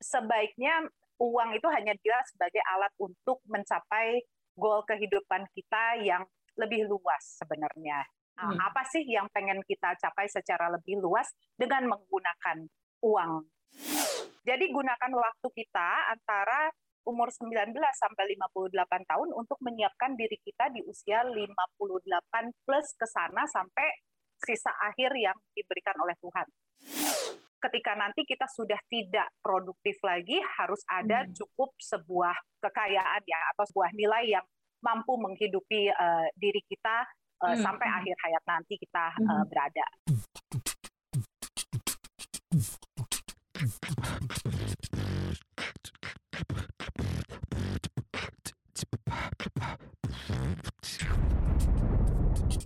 sebaiknya uang itu hanya dia sebagai alat untuk mencapai goal kehidupan kita yang lebih luas sebenarnya. Nah, hmm. Apa sih yang pengen kita capai secara lebih luas dengan menggunakan uang? Jadi gunakan waktu kita antara umur 19 sampai 58 tahun untuk menyiapkan diri kita di usia 58 plus ke sana sampai sisa akhir yang diberikan oleh Tuhan. Ketika nanti kita sudah tidak produktif lagi, harus ada hmm. cukup sebuah kekayaan ya atau sebuah nilai yang mampu menghidupi uh, diri kita uh, hmm. sampai akhir hayat nanti kita uh, berada.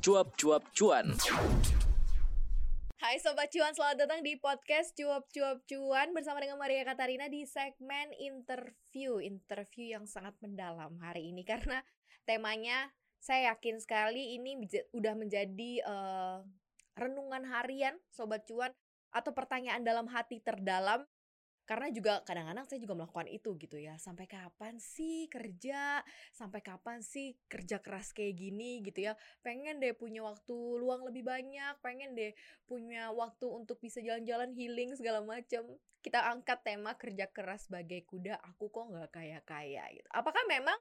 Cuap-cuap cuan. Hai Sobat Cuan, selamat datang di podcast Cuap-Cuap Cuan bersama dengan Maria Katarina di segmen interview. Interview yang sangat mendalam hari ini karena temanya saya yakin sekali ini udah menjadi uh, renungan harian Sobat Cuan atau pertanyaan dalam hati terdalam karena juga kadang-kadang saya juga melakukan itu gitu ya. Sampai kapan sih kerja? Sampai kapan sih kerja keras kayak gini gitu ya? Pengen deh punya waktu luang lebih banyak. Pengen deh punya waktu untuk bisa jalan-jalan healing segala macam kita angkat tema kerja keras sebagai kuda. Aku kok nggak kaya kaya gitu. Apakah memang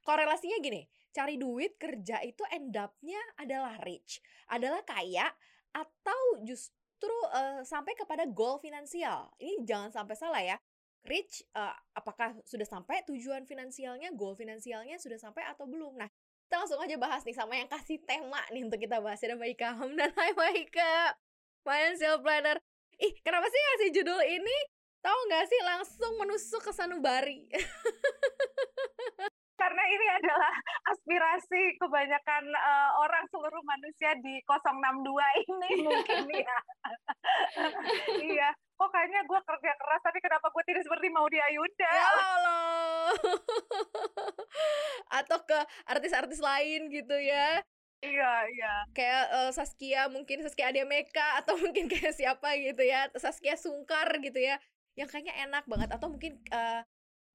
korelasinya gini? Cari duit kerja itu end up-nya adalah rich adalah kaya atau justru justru uh, sampai kepada goal finansial. Ini jangan sampai salah ya. Rich, uh, apakah sudah sampai tujuan finansialnya, goal finansialnya sudah sampai atau belum? Nah, kita langsung aja bahas nih sama yang kasih tema nih untuk kita bahas. Ada Maika dan Hai Maika, Financial Planner. Ih, kenapa sih ngasih judul ini? Tahu nggak sih langsung menusuk ke sanubari. karena ini adalah aspirasi kebanyakan uh, orang seluruh manusia di 062 ini mungkin ya. iya, kok kayaknya gue kerja keras tapi kenapa gue tidak seperti mau di Ayunda? Ya Allah. Atau ke artis-artis lain gitu ya. Iya, iya. Kayak uh, Saskia, mungkin Saskia Meka atau mungkin kayak siapa gitu ya, Saskia Sungkar gitu ya. Yang kayaknya enak banget atau mungkin uh,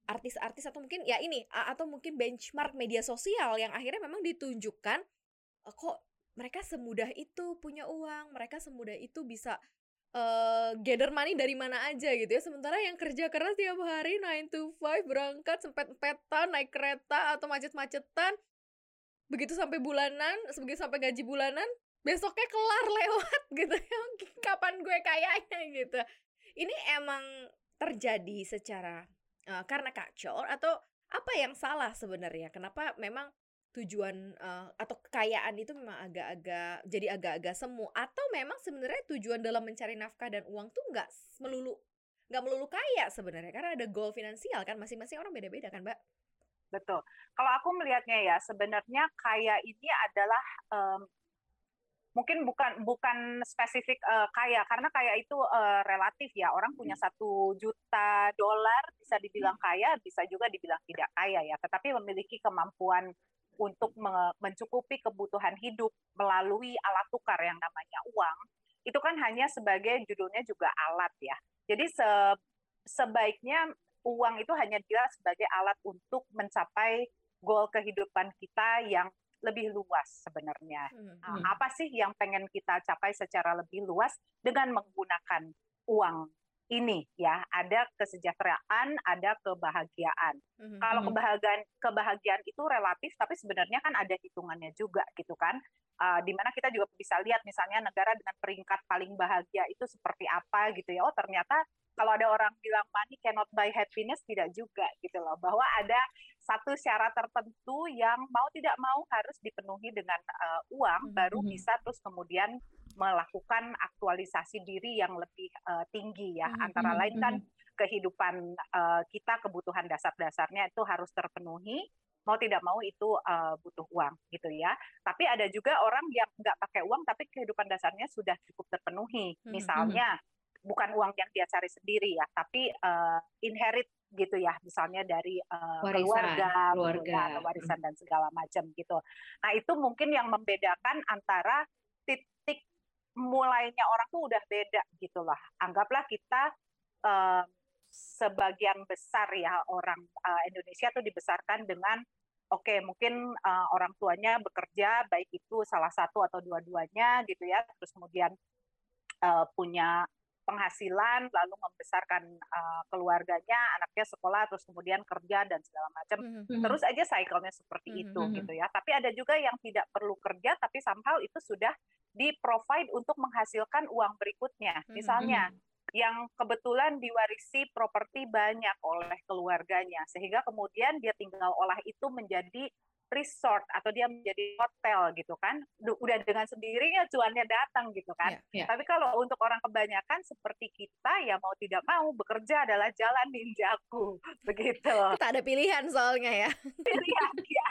artis-artis atau mungkin ya ini atau mungkin benchmark media sosial yang akhirnya memang ditunjukkan uh, kok mereka semudah itu punya uang, mereka semudah itu bisa uh, gather money dari mana aja gitu ya. Sementara yang kerja keras tiap hari 9 to 5 berangkat sempet-empetan naik kereta atau macet-macetan begitu sampai bulanan, begitu sampai gaji bulanan, besoknya kelar lewat gitu ya. Kapan gue kayaknya gitu. Ini emang terjadi secara uh, karena kacau atau apa yang salah sebenarnya? Kenapa memang tujuan uh, atau kekayaan itu memang agak-agak jadi agak-agak semu? Atau memang sebenarnya tujuan dalam mencari nafkah dan uang tuh nggak melulu nggak melulu kaya sebenarnya? Karena ada goal finansial kan masing-masing orang beda-beda kan mbak? Betul. Kalau aku melihatnya ya sebenarnya kaya ini adalah um, mungkin bukan bukan spesifik uh, kaya karena kaya itu uh, relatif ya orang punya hmm. satu juta dolar bisa dibilang hmm. kaya bisa juga dibilang tidak kaya ya tetapi memiliki kemampuan untuk mencukupi kebutuhan hidup melalui alat tukar yang namanya uang itu kan hanya sebagai judulnya juga alat ya jadi se sebaiknya uang itu hanya dia sebagai alat untuk mencapai goal kehidupan kita yang lebih luas sebenarnya. Hmm. Nah, apa sih yang pengen kita capai secara lebih luas dengan menggunakan uang ini ya ada kesejahteraan, ada kebahagiaan. Mm-hmm. Kalau hmm. kebahagiaan kebahagiaan itu relatif, tapi sebenarnya kan ada hitungannya juga gitu kan. Uh, di mana kita juga bisa lihat misalnya negara dengan peringkat paling bahagia itu seperti apa gitu ya. Oh ternyata kalau ada orang bilang money cannot buy happiness tidak juga gitu loh bahwa ada satu syarat tertentu yang mau tidak mau harus dipenuhi dengan uh, uang mm -hmm. baru hmm. bisa terus kemudian melakukan aktualisasi diri yang lebih uh, tinggi ya mm -hmm. antara lain kan kehidupan uh, kita kebutuhan dasar-dasarnya itu harus terpenuhi mau tidak mau itu uh, butuh uang gitu ya. Tapi ada juga orang yang nggak pakai uang tapi kehidupan dasarnya sudah cukup terpenuhi. Misalnya bukan uang yang dia cari sendiri ya, tapi uh, inherit gitu ya, misalnya dari uh, warisan, keluarga, keluarga, ya, warisan dan segala macam gitu. Nah itu mungkin yang membedakan antara titik mulainya orang tuh udah beda gitu lah. Anggaplah kita uh, sebagian besar ya orang uh, Indonesia tuh dibesarkan dengan oke okay, mungkin uh, orang tuanya bekerja baik itu salah satu atau dua-duanya gitu ya terus kemudian uh, punya penghasilan lalu membesarkan uh, keluarganya anaknya sekolah terus kemudian kerja dan segala macam. Mm-hmm. terus aja cycle-nya seperti mm-hmm. itu gitu ya. Tapi ada juga yang tidak perlu kerja tapi somehow itu sudah di provide untuk menghasilkan uang berikutnya. Misalnya mm-hmm yang kebetulan diwarisi properti banyak oleh keluarganya sehingga kemudian dia tinggal olah itu menjadi resort atau dia menjadi hotel gitu kan udah dengan sendirinya cuannya datang gitu kan yeah, yeah. tapi kalau untuk orang kebanyakan seperti kita ya mau tidak mau bekerja adalah jalan ninjaku begitu tak ada pilihan soalnya ya pilihan ya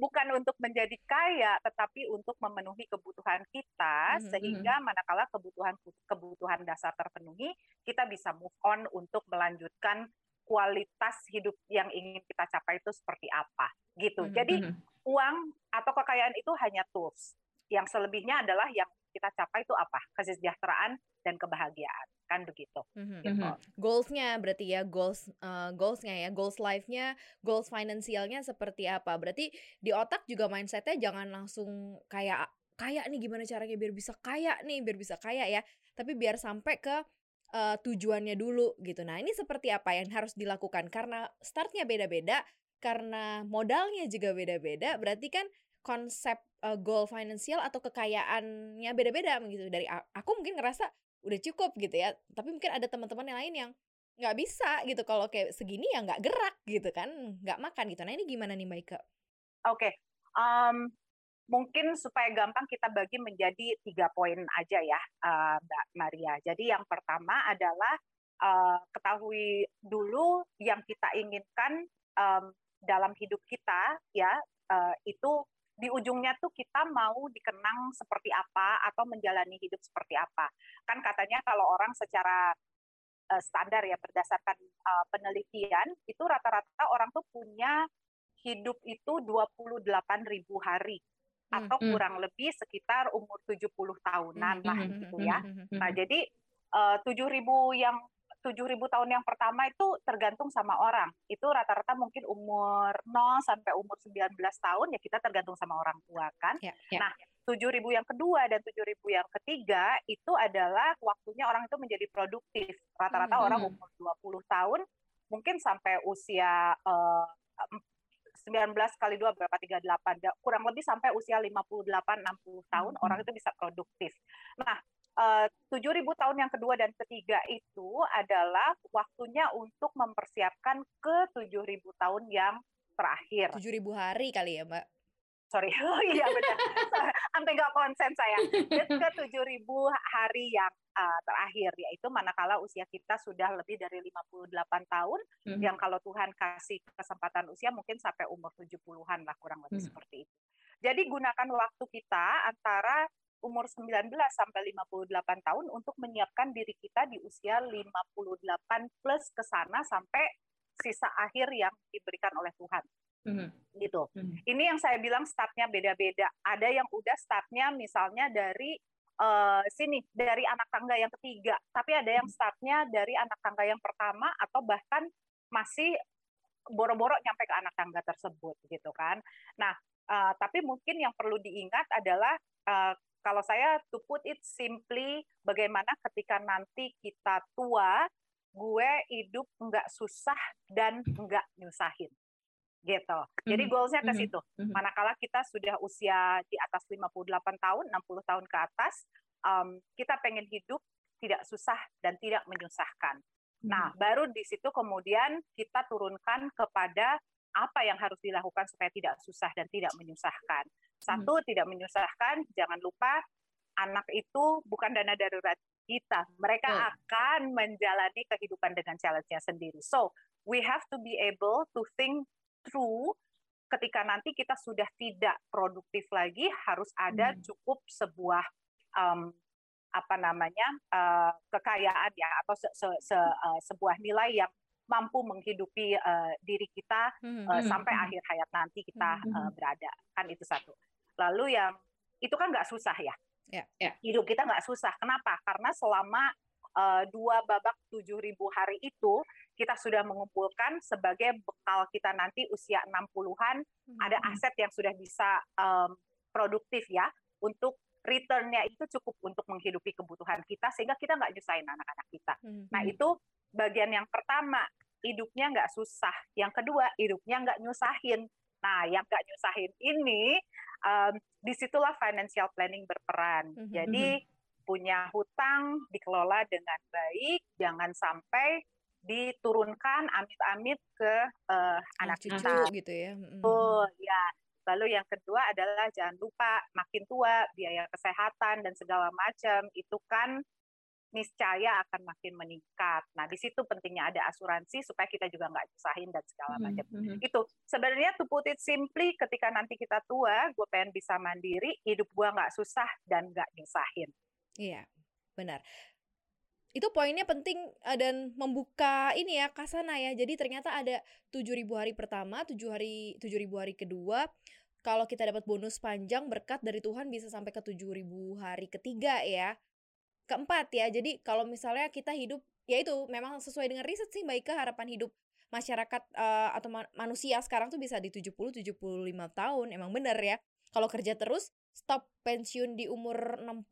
bukan untuk menjadi kaya tetapi untuk memenuhi kebutuhan kita mm -hmm. sehingga manakala kebutuhan kebutuhan dasar terpenuhi kita bisa move on untuk melanjutkan kualitas hidup yang ingin kita capai itu seperti apa gitu. Mm -hmm. Jadi hmm. uang atau kekayaan itu hanya tools. Yang selebihnya adalah yang kita capai itu apa? Kesejahteraan dan kebahagiaan kan begitu. Mm-hmm. Gitu. Mhm. Goalsnya berarti ya goals uh, goalsnya ya goals life-nya, goals finansialnya seperti apa? Berarti di otak juga mindsetnya jangan langsung kayak kayak nih gimana caranya biar bisa kaya nih biar bisa kaya ya. Tapi biar sampai ke uh, tujuannya dulu gitu. Nah, ini seperti apa yang harus dilakukan? Karena startnya beda-beda, karena modalnya juga beda-beda, berarti kan konsep uh, goal finansial atau kekayaannya beda-beda gitu. Dari aku mungkin ngerasa udah cukup gitu ya, tapi mungkin ada teman-teman yang lain yang nggak bisa gitu kalau kayak segini ya nggak gerak gitu kan, nggak makan gitu. Nah ini gimana nih Mbak Ika? Oke, okay. um, mungkin supaya gampang kita bagi menjadi tiga poin aja ya, uh, Mbak Maria. Jadi yang pertama adalah uh, ketahui dulu yang kita inginkan dalam hidup kita, ya uh, itu di ujungnya tuh kita mau dikenang seperti apa atau menjalani hidup seperti apa. Kan katanya kalau orang secara standar ya berdasarkan penelitian itu rata-rata orang tuh punya hidup itu 28.000 hari atau hmm, hmm. kurang lebih sekitar umur 70 tahunan hmm, lah gitu ya. Nah, jadi eh, tujuh ribu yang tujuh ribu tahun yang pertama itu tergantung sama orang. Itu rata-rata mungkin umur 0 sampai umur 19 tahun ya kita tergantung sama orang tua kan. Yeah, yeah. Nah, tujuh ribu yang kedua dan tujuh ribu yang ketiga itu adalah waktunya orang itu menjadi produktif. Rata-rata mm -hmm. orang umur 20 tahun mungkin sampai usia uh, 19 kali 2 berapa 38 kurang lebih sampai usia 58 60 tahun hmm. orang itu bisa produktif. Nah, eh, tujuh ribu tahun yang kedua dan ketiga itu adalah waktunya untuk mempersiapkan ke tujuh ribu tahun yang terakhir. Tujuh ribu hari kali ya, Mbak? Sorry. Oh iya benar. Sampai nggak konsen saya ke tujuh ribu hari yang uh, terakhir yaitu manakala usia kita sudah lebih dari 58 tahun hmm. yang kalau Tuhan kasih kesempatan usia mungkin sampai umur 70-an lah kurang lebih hmm. seperti itu. Jadi gunakan waktu kita antara umur 19 sampai 58 tahun untuk menyiapkan diri kita di usia 58 plus ke sana sampai sisa akhir yang diberikan oleh Tuhan hmm gitu. hmm Ini yang saya bilang startnya beda-beda. Ada yang udah startnya misalnya dari uh, sini dari anak tangga yang ketiga, tapi ada yang startnya dari anak tangga yang pertama atau bahkan masih boro-boro nyampe ke anak tangga tersebut gitu kan. Nah, uh, tapi mungkin yang perlu diingat adalah uh, kalau saya to put it simply bagaimana ketika nanti kita tua gue hidup nggak susah dan nggak nyusahin gitu. Jadi mhm, goalsnya ke mhm, situ. Mhm. Manakala kita sudah usia di atas 58 tahun, 60 tahun ke atas, um, kita pengen hidup tidak susah dan tidak menyusahkan. Nah, baru di situ kemudian kita turunkan kepada apa yang harus dilakukan supaya tidak susah dan tidak menyusahkan. Satu, tidak menyusahkan, jangan lupa anak itu bukan dana darurat kita. Mereka hmm. akan menjalani kehidupan dengan challenge-nya sendiri. So, we have to be able to think true ketika nanti kita sudah tidak produktif lagi harus ada hmm. cukup sebuah um, apa namanya uh, kekayaan ya atau se, se, se, uh, sebuah nilai yang mampu menghidupi uh, diri kita hmm. uh, sampai hmm. akhir hayat nanti kita uh, berada kan itu satu lalu yang itu kan nggak susah ya yeah, yeah. hidup kita nggak susah kenapa karena selama dua babak 7.000 hari itu kita sudah mengumpulkan sebagai bekal kita nanti usia 60-an hmm. ada aset yang sudah bisa um, produktif ya untuk returnnya itu cukup untuk menghidupi kebutuhan kita sehingga kita nggak nyusahin anak-anak kita. Hmm. Nah itu bagian yang pertama hidupnya nggak susah. Yang kedua hidupnya nggak nyusahin. Nah yang nggak nyusahin ini um, di situlah financial planning berperan. Hmm. Jadi punya hutang dikelola dengan baik, jangan sampai diturunkan amit-amit ke uh, anak cucu kita. gitu ya. Oh ya. Lalu yang kedua adalah jangan lupa makin tua biaya kesehatan dan segala macam itu kan niscaya akan makin meningkat. Nah, di situ pentingnya ada asuransi supaya kita juga nggak nyusahin dan segala hmm, macam. Mm -hmm. Itu sebenarnya to put it simply, ketika nanti kita tua, gue pengen bisa mandiri, hidup gue nggak susah dan nggak nyusahin. Iya, benar. Itu poinnya penting eh, dan membuka ini ya kasana ya. Jadi ternyata ada 7000 hari pertama, 7 hari 7000 hari kedua. Kalau kita dapat bonus panjang berkat dari Tuhan bisa sampai ke 7000 hari ketiga ya keempat ya. Jadi kalau misalnya kita hidup ya itu memang sesuai dengan riset sih Mbak Ika harapan hidup masyarakat uh, atau ma manusia sekarang tuh bisa di 70 75 tahun. Emang bener ya. Kalau kerja terus stop pensiun di umur 60,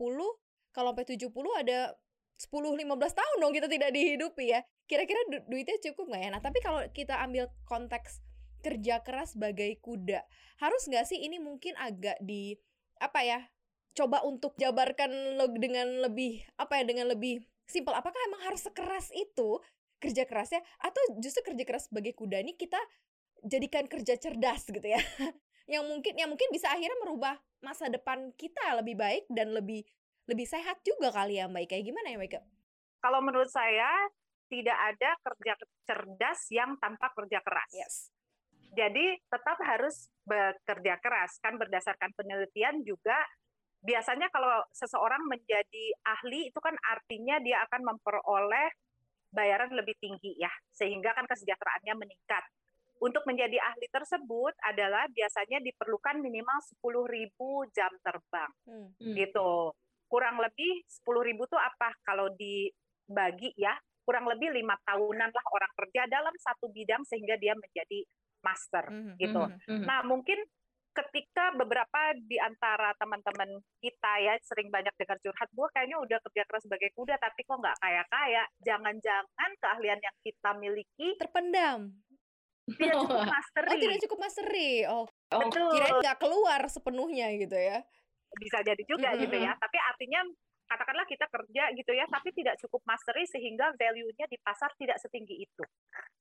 kalau sampai 70 ada 10 15 tahun dong kita tidak dihidupi ya. Kira-kira du duitnya cukup nggak ya? Nah, tapi kalau kita ambil konteks kerja keras sebagai kuda, harus nggak sih ini mungkin agak di apa ya coba untuk jabarkan dengan lebih apa ya dengan lebih simpel apakah emang harus sekeras itu kerja kerasnya atau justru kerja keras sebagai kuda ini kita jadikan kerja cerdas gitu ya yang mungkin yang mungkin bisa akhirnya merubah masa depan kita lebih baik dan lebih lebih sehat juga kali ya Mbak kayak gimana ya Mbak Kalau menurut saya tidak ada kerja cerdas yang tanpa kerja keras. Yes. Jadi tetap harus bekerja keras kan berdasarkan penelitian juga biasanya kalau seseorang menjadi ahli itu kan artinya dia akan memperoleh bayaran lebih tinggi ya, sehingga kan kesejahteraannya meningkat. Untuk menjadi ahli tersebut adalah biasanya diperlukan minimal 10.000 jam terbang. Hmm. Gitu. Kurang lebih 10.000 itu apa kalau dibagi ya? Kurang lebih lima tahunan lah orang kerja dalam satu bidang sehingga dia menjadi master -hmm. gitu. -hmm. Nah, mungkin ketika beberapa di antara teman-teman kita ya sering banyak dengar curhat, gue kayaknya udah kerja keras sebagai kuda tapi kok nggak kaya-kaya. Jangan-jangan keahlian yang kita miliki terpendam. Tidak cukup mastery. Oh, tidak cukup mastery. Oh, oh Betul. kirain nggak keluar sepenuhnya gitu ya. Bisa jadi juga mm -hmm. gitu ya. Tapi artinya katakanlah kita kerja gitu ya, tapi tidak cukup mastery sehingga value-nya di pasar tidak setinggi itu.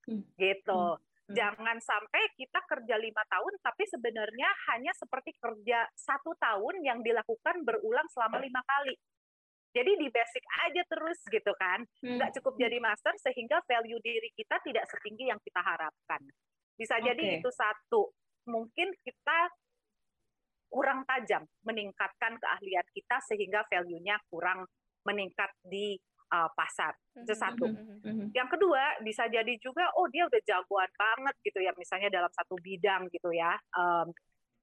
Hmm. Gitu. Hmm. Hmm. Jangan sampai kita kerja lima tahun, tapi sebenarnya hanya seperti kerja satu tahun yang dilakukan berulang selama lima kali. Jadi di basic aja terus gitu kan, hmm. nggak cukup jadi master sehingga value diri kita tidak setinggi yang kita harapkan. Bisa okay. jadi itu satu. Mungkin kita kurang tajam meningkatkan keahlian kita sehingga value-nya kurang meningkat di uh, pasar. Itu mm-hmm, satu. Mm-hmm, mm-hmm. Yang kedua bisa jadi juga oh dia udah jagoan banget gitu ya misalnya dalam satu bidang gitu ya. Um,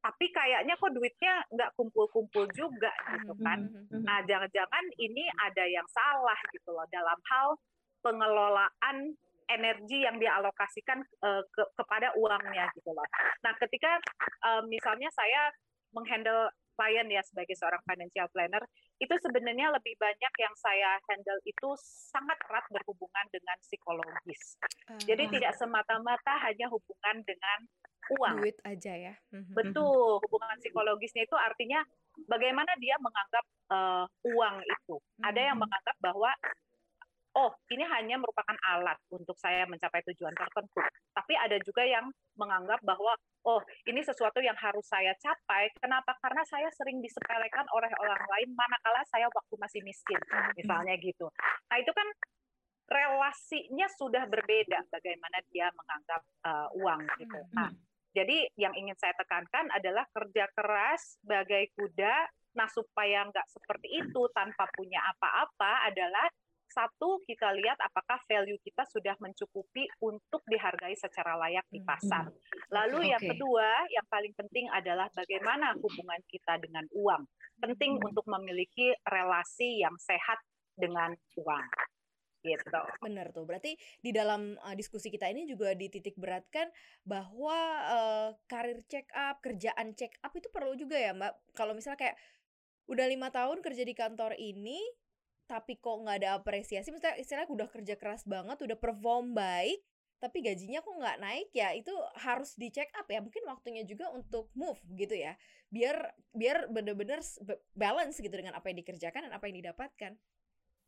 tapi kayaknya kok duitnya nggak kumpul-kumpul juga gitu kan. Nah jangan-jangan ini ada yang salah gitu loh dalam hal pengelolaan energi yang dialokasikan uh, ke, kepada uangnya gitu loh. Nah ketika uh, misalnya saya menghandle klien ya sebagai seorang financial planner itu sebenarnya lebih banyak yang saya handle itu sangat erat berhubungan dengan psikologis. Uh, Jadi tidak semata-mata hanya hubungan dengan uang. Duit aja ya. Mhm. Betul, hubungan psikologisnya itu artinya bagaimana dia menganggap uh, uang itu. Ada yang mhm. menganggap bahwa oh ini hanya merupakan alat untuk saya mencapai tujuan tertentu. Tapi ada juga yang menganggap bahwa oh ini sesuatu yang harus saya capai. Kenapa? Karena saya sering disepelekan oleh orang lain manakala saya waktu masih miskin, misalnya gitu. Nah itu kan relasinya sudah berbeda bagaimana dia menganggap uh, uang gitu. Nah jadi yang ingin saya tekankan adalah kerja keras sebagai kuda. Nah supaya nggak seperti itu tanpa punya apa-apa adalah satu kita lihat apakah value kita sudah mencukupi untuk dihargai secara layak di hmm, pasar. Hmm. Lalu okay, yang kedua, yang paling penting adalah bagaimana hubungan kita dengan uang. Penting hmm. untuk memiliki relasi yang sehat dengan uang. gitu. Benar tuh. Berarti di dalam uh, diskusi kita ini juga dititik beratkan bahwa uh, karir check up, kerjaan check up itu perlu juga ya, Mbak. Kalau misalnya kayak udah lima tahun kerja di kantor ini, tapi kok nggak ada apresiasi, misalnya istilahnya udah kerja keras banget, udah perform baik, tapi gajinya kok nggak naik ya? Itu harus di check up ya. Mungkin waktunya juga untuk move gitu ya. Biar biar bener-bener balance gitu dengan apa yang dikerjakan dan apa yang didapatkan.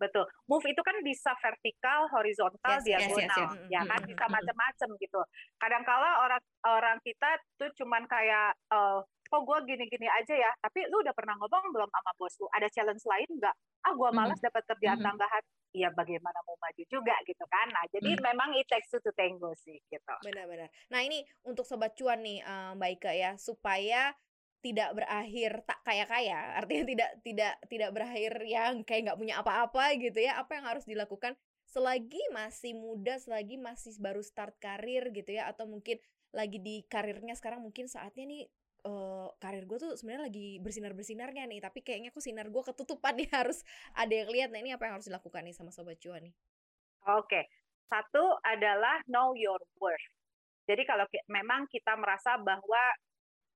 Betul. Move itu kan bisa vertikal horizontal yes, diagonal yes, yes, yes. ya kan? bisa macam-macam gitu. Kadang-kala orang orang kita tuh cuman kayak uh, kok gue gini-gini aja ya tapi lu udah pernah ngomong belum sama bos lu ada challenge lain nggak ah gue malas dapat kerjaan tambahan ya bagaimana mau maju juga gitu kan. Nah, jadi hmm. memang it takes two to tango sih gitu. Benar-benar. Nah, ini untuk sobat cuan nih um, Mbak Ika ya supaya tidak berakhir tak kaya-kaya, artinya tidak tidak tidak berakhir yang kayak nggak punya apa-apa gitu ya. Apa yang harus dilakukan selagi masih muda, selagi masih baru start karir gitu ya atau mungkin lagi di karirnya sekarang mungkin saatnya nih uh, karir gue tuh sebenarnya lagi bersinar bersinarnya nih tapi kayaknya kok sinar gue ketutupan nih harus ada yang lihat. Nah ini apa yang harus dilakukan nih sama sobat cuan nih? Oke okay. satu adalah know your worth. Jadi kalau memang kita merasa bahwa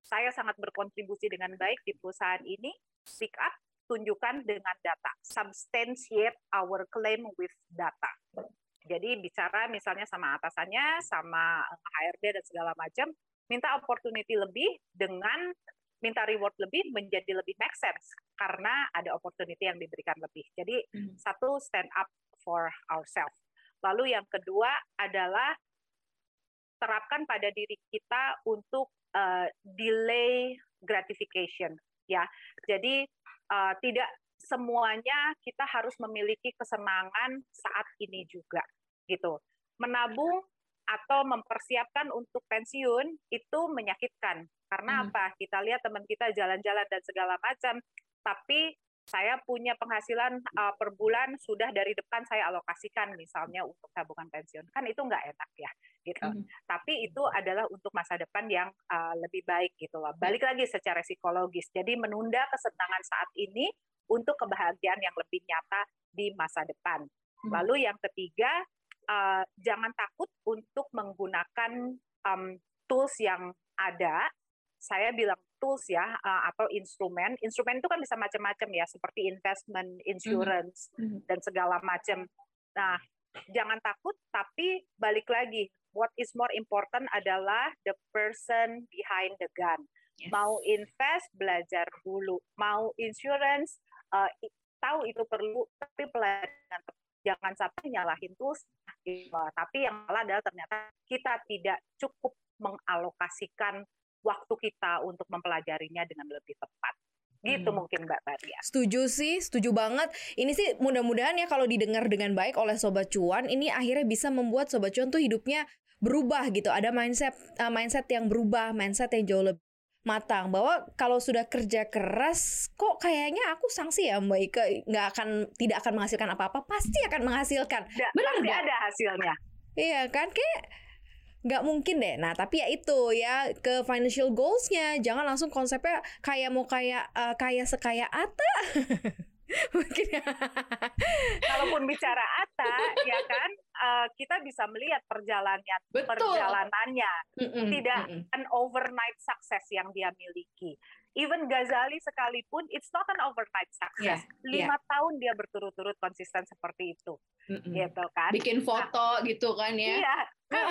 saya sangat berkontribusi dengan baik di perusahaan ini speak up tunjukkan dengan data. Substantiate our claim with data. Jadi bicara misalnya sama atasannya sama HRD dan segala macam minta opportunity lebih dengan minta reward lebih menjadi lebih make sense karena ada opportunity yang diberikan lebih. Jadi hmm. satu stand up for ourselves. Lalu yang kedua adalah terapkan pada diri kita untuk uh, delay gratification ya. Jadi uh, tidak semuanya kita harus memiliki kesenangan saat ini juga gitu. Menabung atau mempersiapkan untuk pensiun itu menyakitkan. Karena hmm. apa? Kita lihat teman kita jalan-jalan dan segala macam, tapi saya punya penghasilan uh, per bulan sudah dari depan saya alokasikan misalnya untuk tabungan pensiun kan itu nggak enak ya gitu mm. tapi itu adalah untuk masa depan yang uh, lebih baik gitu loh balik lagi secara psikologis jadi menunda kesenangan saat ini untuk kebahagiaan yang lebih nyata di masa depan mm. lalu yang ketiga uh, jangan takut untuk menggunakan um, tools yang ada. Saya bilang tools ya uh, atau instrumen. Instrumen itu kan bisa macam-macam ya, seperti investment, insurance mm -hmm. dan segala macam. Nah, jangan takut, tapi balik lagi, what is more important adalah the person behind the gun. Yes. Mau invest, belajar dulu. Mau insurance, uh, tahu itu perlu, tapi pelajaran jangan sampai nyalahin tools tapi yang salah adalah ternyata kita tidak cukup mengalokasikan waktu kita untuk mempelajarinya dengan lebih tepat gitu hmm. mungkin Mbak Maria. Setuju sih, setuju banget. Ini sih mudah-mudahan ya kalau didengar dengan baik oleh sobat cuan, ini akhirnya bisa membuat sobat cuan tuh hidupnya berubah gitu. Ada mindset uh, mindset yang berubah, mindset yang jauh lebih matang. Bahwa kalau sudah kerja keras kok kayaknya aku sanksi ya Mbak Ika nggak akan tidak akan menghasilkan apa-apa. Pasti akan menghasilkan. Da, benar nggak? ada hasilnya. Iya kan? Kayak nggak mungkin deh. Nah tapi ya itu ya ke financial goalsnya. Jangan langsung konsepnya kayak mau kayak uh, kayak sekaya Ata mungkin ya. Kalaupun bicara Ata, ya kan, uh, kita bisa melihat Betul. perjalanannya, mm -mm, tidak mm -mm. an overnight success yang dia miliki. Even Ghazali sekalipun, it's not an overnight success. Yeah, Lima yeah. tahun dia berturut-turut konsisten seperti itu, mm -mm. gitu kan. Bikin foto nah, gitu kan ya? Iya. Kan,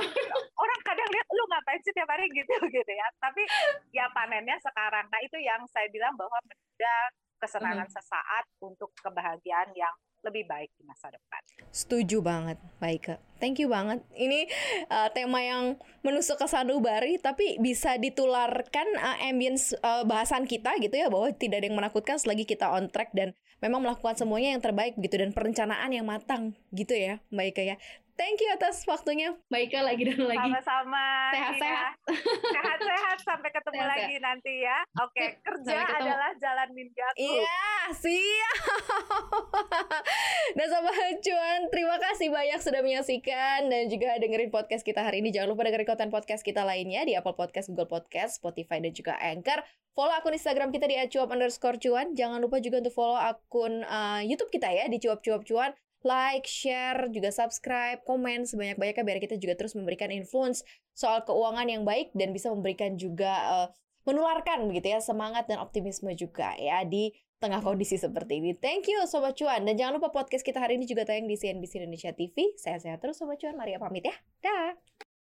orang kadang lihat lu ngapain sih tiap hari gitu gitu ya. Tapi ya panennya sekarang. Nah itu yang saya bilang bahwa menunda kesenangan mm -hmm. sesaat untuk kebahagiaan yang lebih baik di masa depan. Setuju banget, baik Thank you banget. Ini uh, tema yang menusuk ke sanubari tapi bisa ditularkan uh, ambience uh, bahasan kita gitu ya bahwa tidak ada yang menakutkan selagi kita on track dan memang melakukan semuanya yang terbaik gitu dan perencanaan yang matang gitu ya, Mbak Ika ya. Thank you atas waktunya. Ika lagi dan lagi. Sama-sama. Sehat-sehat. Sehat-sehat sampai ketemu sehat, lagi nanti ya. Oke, okay. kerja adalah jalan ninjaku. Iya, siap. dan Sobat Cuan, terima kasih banyak sudah menyaksikan dan juga dengerin podcast kita hari ini. Jangan lupa dengerin konten podcast kita lainnya di Apple Podcast, Google Podcast, Spotify, dan juga Anchor. Follow akun Instagram kita di @cuap underscore cuan. Jangan lupa juga untuk follow akun uh, YouTube kita ya di cuap cuap cuan like, share, juga subscribe, komen sebanyak-banyaknya biar kita juga terus memberikan influence soal keuangan yang baik dan bisa memberikan juga uh, menularkan begitu ya semangat dan optimisme juga ya di tengah kondisi seperti ini. Thank you Sobat Cuan. Dan jangan lupa podcast kita hari ini juga tayang di CNBC Indonesia TV. Sehat-sehat terus Sobat Cuan. Maria pamit ya. Dah.